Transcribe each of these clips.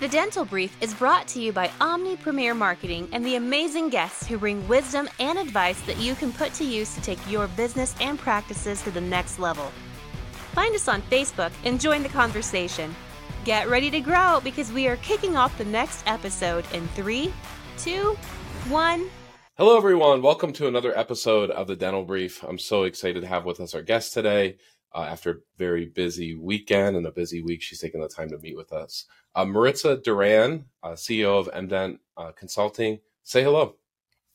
The Dental Brief is brought to you by Omni Premier Marketing and the amazing guests who bring wisdom and advice that you can put to use to take your business and practices to the next level. Find us on Facebook and join the conversation. Get ready to grow because we are kicking off the next episode in three, two, one. Hello, everyone. Welcome to another episode of the Dental Brief. I'm so excited to have with us our guest today. Uh, after a very busy weekend and a busy week, she's taking the time to meet with us. Uh, Maritza Duran, uh, CEO of MDent uh, Consulting. Say hello.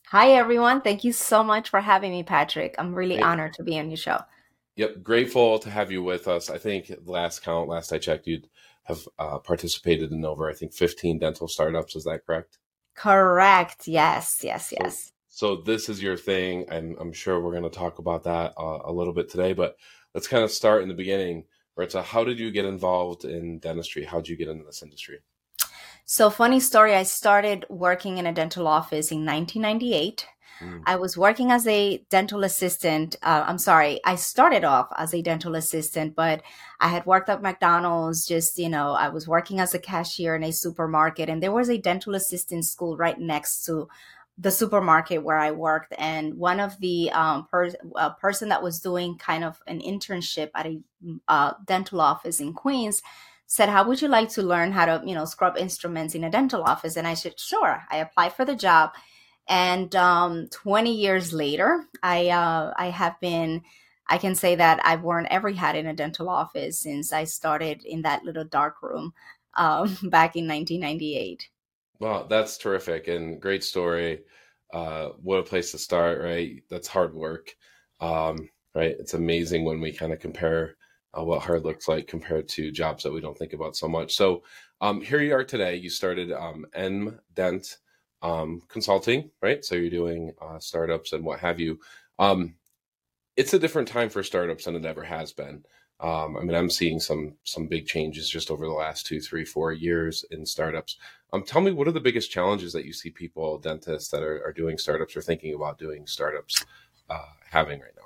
Hi, everyone. Thank you so much for having me, Patrick. I'm really hey. honored to be on your show. Yep, grateful to have you with us. I think last count, last I checked, you'd have uh, participated in over, I think, 15 dental startups. Is that correct? Correct. Yes, yes, yes. So, so this is your thing, and I'm sure we're going to talk about that uh, a little bit today. But let's kind of start in the beginning. Maritza, how did you get involved in dentistry? How did you get into this industry? So, funny story. I started working in a dental office in 1998. Mm. I was working as a dental assistant. Uh, I'm sorry, I started off as a dental assistant, but I had worked at McDonald's. Just, you know, I was working as a cashier in a supermarket, and there was a dental assistant school right next to the supermarket where I worked. And one of the um, per- person that was doing kind of an internship at a uh, dental office in Queens said, "How would you like to learn how to, you know, scrub instruments in a dental office?" And I said, "Sure." I applied for the job and um, 20 years later, I uh, I have been. I can say that I've worn every hat in a dental office since I started in that little dark room um, back in 1998. Wow, that's terrific and great story. Uh, what a place to start, right? That's hard work, um, right? It's amazing when we kind of compare uh, what hard looks like compared to jobs that we don't think about so much. So um, here you are today. You started um, M Dent um, consulting, right? So you're doing uh, startups and what have you. Um, it's a different time for startups than it ever has been. Um, I mean, I'm seeing some some big changes just over the last two, three, four years in startups. Um, tell me, what are the biggest challenges that you see people, dentists that are, are doing startups or thinking about doing startups, uh, having right now?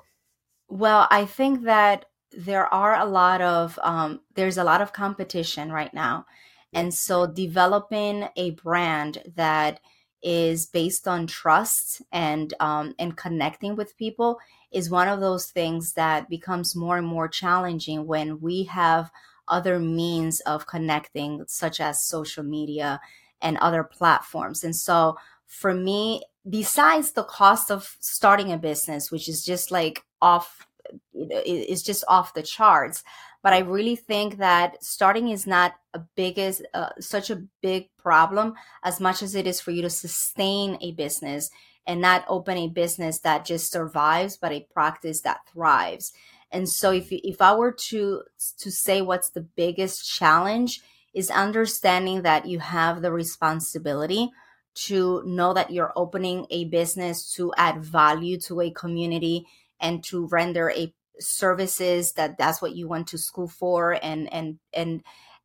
Well, I think that there are a lot of um, there's a lot of competition right now, and so developing a brand that is based on trust and um, and connecting with people is one of those things that becomes more and more challenging when we have other means of connecting such as social media and other platforms. And so for me besides the cost of starting a business which is just like off is just off the charts but i really think that starting is not a biggest uh, such a big problem as much as it is for you to sustain a business and not open a business that just survives but a practice that thrives. And so if if i were to to say what's the biggest challenge is understanding that you have the responsibility to know that you're opening a business to add value to a community and to render a services that that's what you went to school for and and and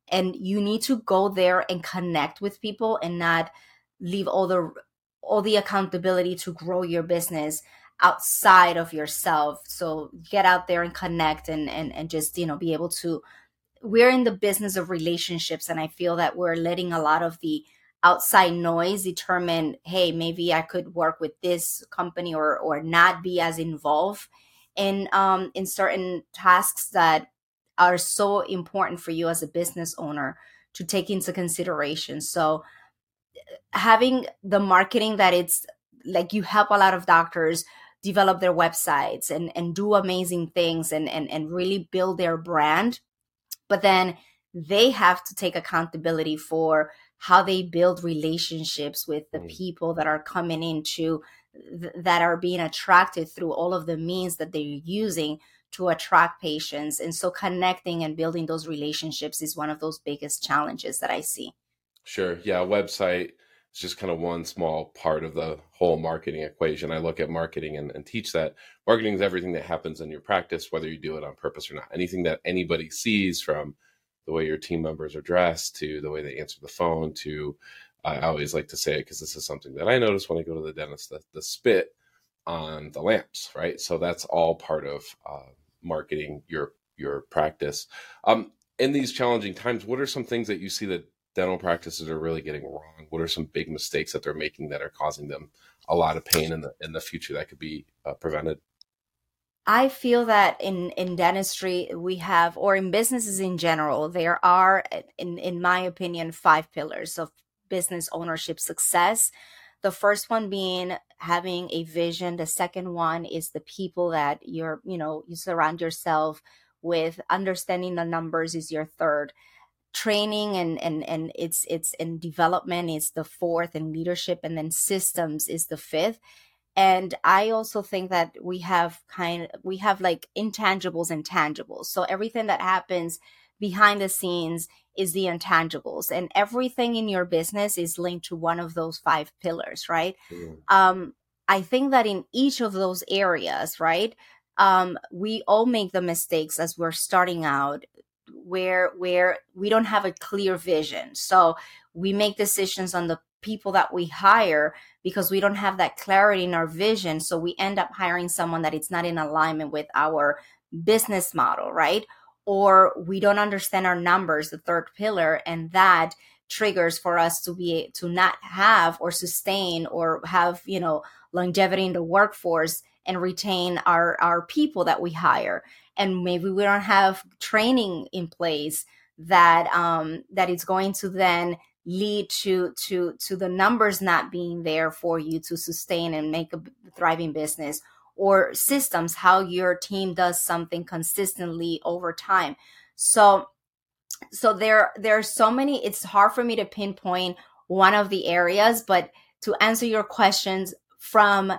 and you need to go there and connect with people and not leave all the all the accountability to grow your business outside of yourself so get out there and connect and and, and just you know be able to we're in the business of relationships and i feel that we're letting a lot of the outside noise determine hey maybe i could work with this company or or not be as involved in um in certain tasks that are so important for you as a business owner to take into consideration. So having the marketing that it's like you help a lot of doctors develop their websites and and do amazing things and and and really build their brand but then they have to take accountability for how they build relationships with the mm. people that are coming into th- that are being attracted through all of the means that they're using to attract patients. And so connecting and building those relationships is one of those biggest challenges that I see. Sure. Yeah. website is just kind of one small part of the whole marketing equation. I look at marketing and, and teach that marketing is everything that happens in your practice, whether you do it on purpose or not. Anything that anybody sees from the way your team members are dressed to the way they answer the phone to I always like to say it because this is something that I notice when I go to the dentist the, the spit on the lamps, right? So that's all part of uh, marketing your your practice. Um, in these challenging times, what are some things that you see that dental practices are really getting wrong? What are some big mistakes that they're making that are causing them a lot of pain in the in the future that could be uh, prevented? I feel that in in dentistry we have, or in businesses in general, there are, in in my opinion, five pillars of business ownership success. The first one being having a vision. The second one is the people that you're, you know, you surround yourself with. Understanding the numbers is your third training and and and it's it's in development is the fourth and leadership and then systems is the fifth. And i also think that we have kind of, we have like intangibles and tangibles. So everything that happens behind the scenes is the intangibles and everything in your business is linked to one of those five pillars right? Mm. um i think that in each of those areas right um we all make the mistakes as we're starting out where where we don't have a clear vision. So we make decisions on the people that we hire because we don't have that clarity in our vision. So we end up hiring someone that it's not in alignment with our business model right? Or we don't understand our numbers the third pillar and that triggers for us to be to not have or sustain or have you know longevity in the workforce and retain our our people that we hire and maybe we don't have training in place that um that is going to then lead to to to the numbers not being there for you to sustain and make a thriving business or systems how your team does something consistently over time. So so there there are so many it's hard for me to pinpoint one of the areas but to answer your questions from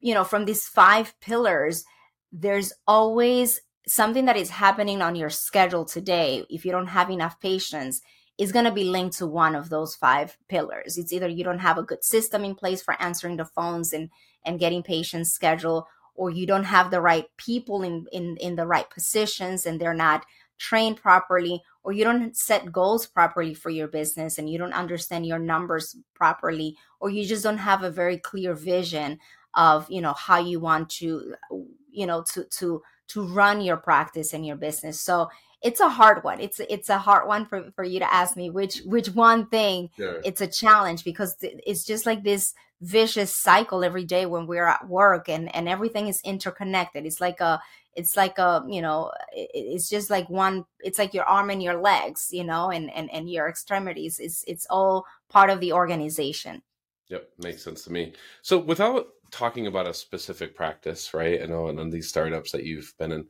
you know from these five pillars there's always something that is happening on your schedule today, if you don't have enough patients, is going to be linked to one of those five pillars. It's either you don't have a good system in place for answering the phones and and getting patients scheduled, or you don't have the right people in in in the right positions and they're not trained properly, or you don't set goals properly for your business and you don't understand your numbers properly, or you just don't have a very clear vision of you know how you want to you know to to to run your practice and your business. So it's a hard one. It's it's a hard one for, for you to ask me which which one thing. Sure. It's a challenge because it's just like this vicious cycle every day when we're at work and and everything is interconnected. It's like a it's like a you know it's just like one it's like your arm and your legs you know and and, and your extremities it's it's all part of the organization yep makes sense to me so without talking about a specific practice, right? I know in these startups that you've been in,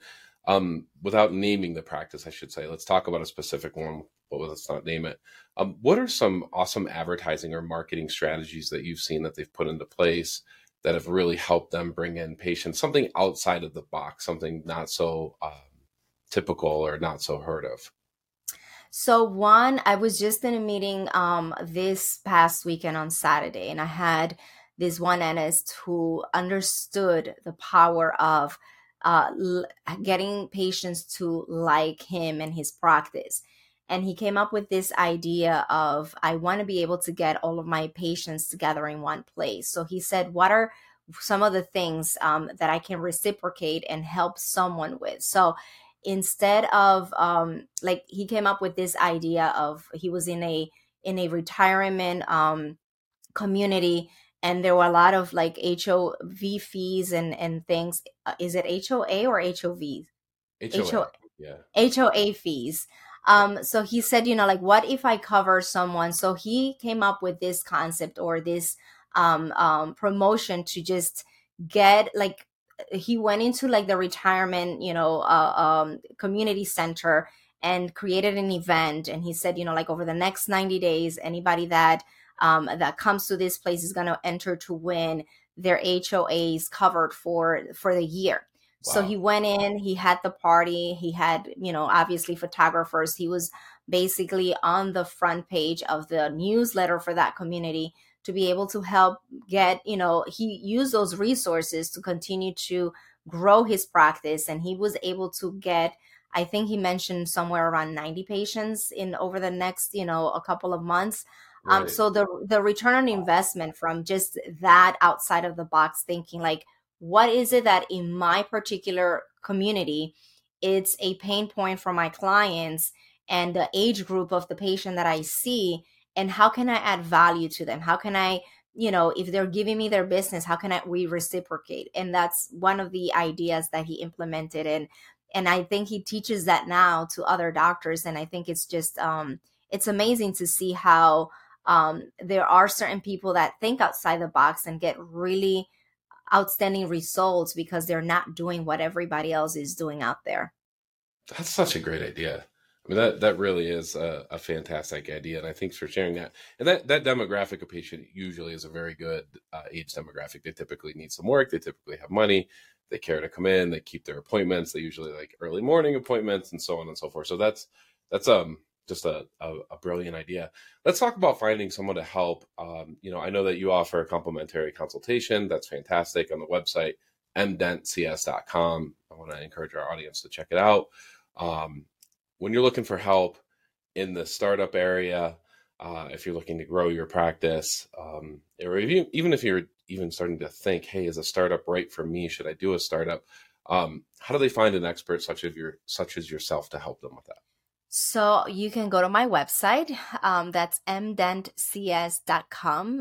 um, without naming the practice, I should say, let's talk about a specific one, but let's not name it. Um, what are some awesome advertising or marketing strategies that you've seen that they've put into place that have really helped them bring in patients? Something outside of the box, something not so um, typical or not so heard of. So one, I was just in a meeting um, this past weekend on Saturday, and I had this one analyst who understood the power of uh, l- getting patients to like him and his practice. And he came up with this idea of, I want to be able to get all of my patients together in one place. So he said, What are some of the things um, that I can reciprocate and help someone with? So instead of um, like he came up with this idea of he was in a in a retirement um, community and there were a lot of like HOV fees and and things. Uh, is it HOA or HOV? HOA. HOA. Yeah. HOA fees. Um, so he said, you know, like, what if I cover someone? So he came up with this concept or this um, um, promotion to just get like he went into like the retirement, you know, uh, um, community center and created an event. And he said, you know, like over the next 90 days, anybody that um, that comes to this place is going to enter to win their HOAs covered for for the year. Wow. So he went in, he had the party, he had, you know, obviously photographers. He was basically on the front page of the newsletter for that community to be able to help get, you know, he used those resources to continue to grow his practice and he was able to get I think he mentioned somewhere around 90 patients in over the next, you know, a couple of months. Um, right. Um, so the the return on investment from just that outside of the box thinking, like, what is it that in my particular community, it's a pain point for my clients, and the age group of the patient that I see and how can I add value to them? How can I you know if they're giving me their business how can I, we reciprocate and that's one of the ideas that he implemented and and i think he teaches that now to other doctors and i think it's just um it's amazing to see how um there are certain people that think outside the box and get really outstanding results because they're not doing what everybody else is doing out there that's such a great idea I mean that that really is a, a, fantastic idea, and I thanks for sharing that. And that that demographic of patient usually is a very good uh, age demographic. They typically need some work. They typically have money. They care to come in. They keep their appointments. They usually like early morning appointments and so on and so forth. So that's that's um just a, a, a brilliant idea. Let's talk about finding someone to help. Um, you know, I know that you offer a complimentary consultation. That's fantastic on the website mdentcs.com. I want to encourage our audience to check it out. Um, when you're looking for help in the startup area, uh, if you're looking to grow your practice, um, or even, if you're even starting to think, hey, is a startup right for me? Should I do a startup? Um, how do they find an expert such as your such as yourself to help them with that? So you can go to my website, um, that's mdentcs.com,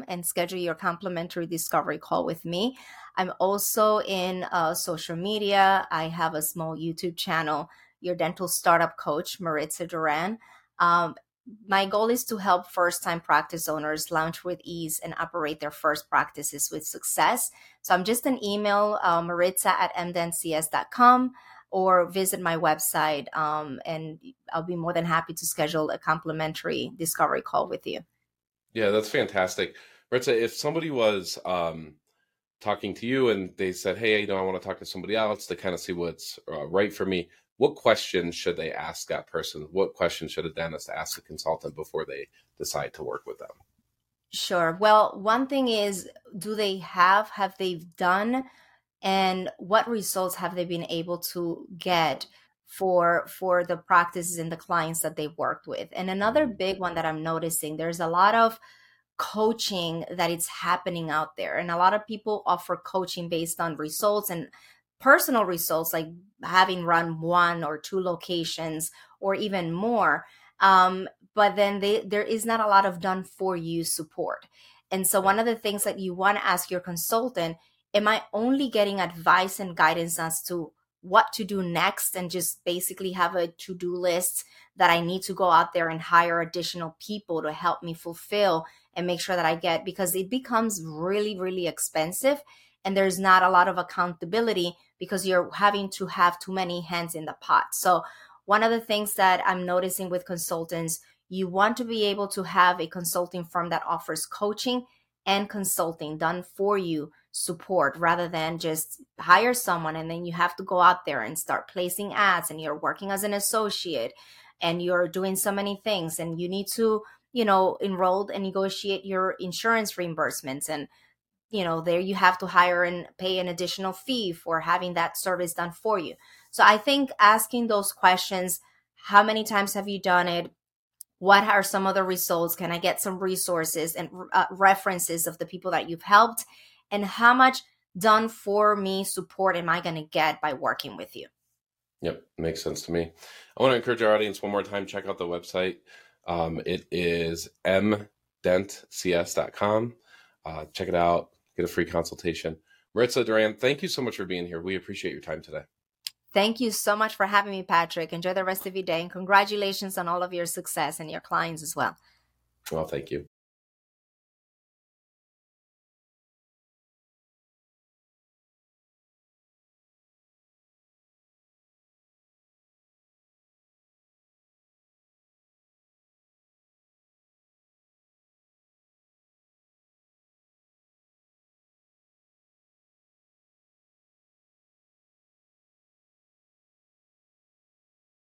and schedule your complimentary discovery call with me. I'm also in uh, social media. I have a small YouTube channel your dental startup coach, Maritza Duran. Um, my goal is to help first time practice owners launch with ease and operate their first practices with success. So I'm just an email, uh, maritza at mdentcs.com or visit my website um, and I'll be more than happy to schedule a complimentary discovery call with you. Yeah, that's fantastic. Maritza, if somebody was um, talking to you and they said, hey, you know, I want to talk to somebody else to kind of see what's uh, right for me, what questions should they ask that person? What questions should a dentist ask a consultant before they decide to work with them? Sure. Well, one thing is do they have, have they done, and what results have they been able to get? for for the practices and the clients that they've worked with and another mm-hmm. big one that i'm noticing there's a lot of coaching that it's happening out there and a lot of people offer coaching based on results and personal results like having run one or two locations or even more um, but then they, there is not a lot of done for you support and so one of the things that you want to ask your consultant am i only getting advice and guidance as to what to do next and just basically have a to-do list that i need to go out there and hire additional people to help me fulfill and make sure that i get because it becomes really really expensive and there's not a lot of accountability because you're having to have too many hands in the pot. So, one of the things that I'm noticing with consultants, you want to be able to have a consulting firm that offers coaching and consulting done for you support rather than just hire someone and then you have to go out there and start placing ads and you're working as an associate and you're doing so many things and you need to you know enroll and negotiate your insurance reimbursements and you know there you have to hire and pay an additional fee for having that service done for you. So i think asking those questions how many times have you done it? What are some of the results? Can i get some resources and uh, references of the people that you've helped and how much done for me support am i going to get by working with you yep makes sense to me i want to encourage our audience one more time check out the website um, it is mdentcs.com uh, check it out get a free consultation. Maritza Duran, thank you so much for being here. We appreciate your time today. Thank you so much for having me, Patrick. Enjoy the rest of your day and congratulations on all of your success and your clients as well. Well, thank you.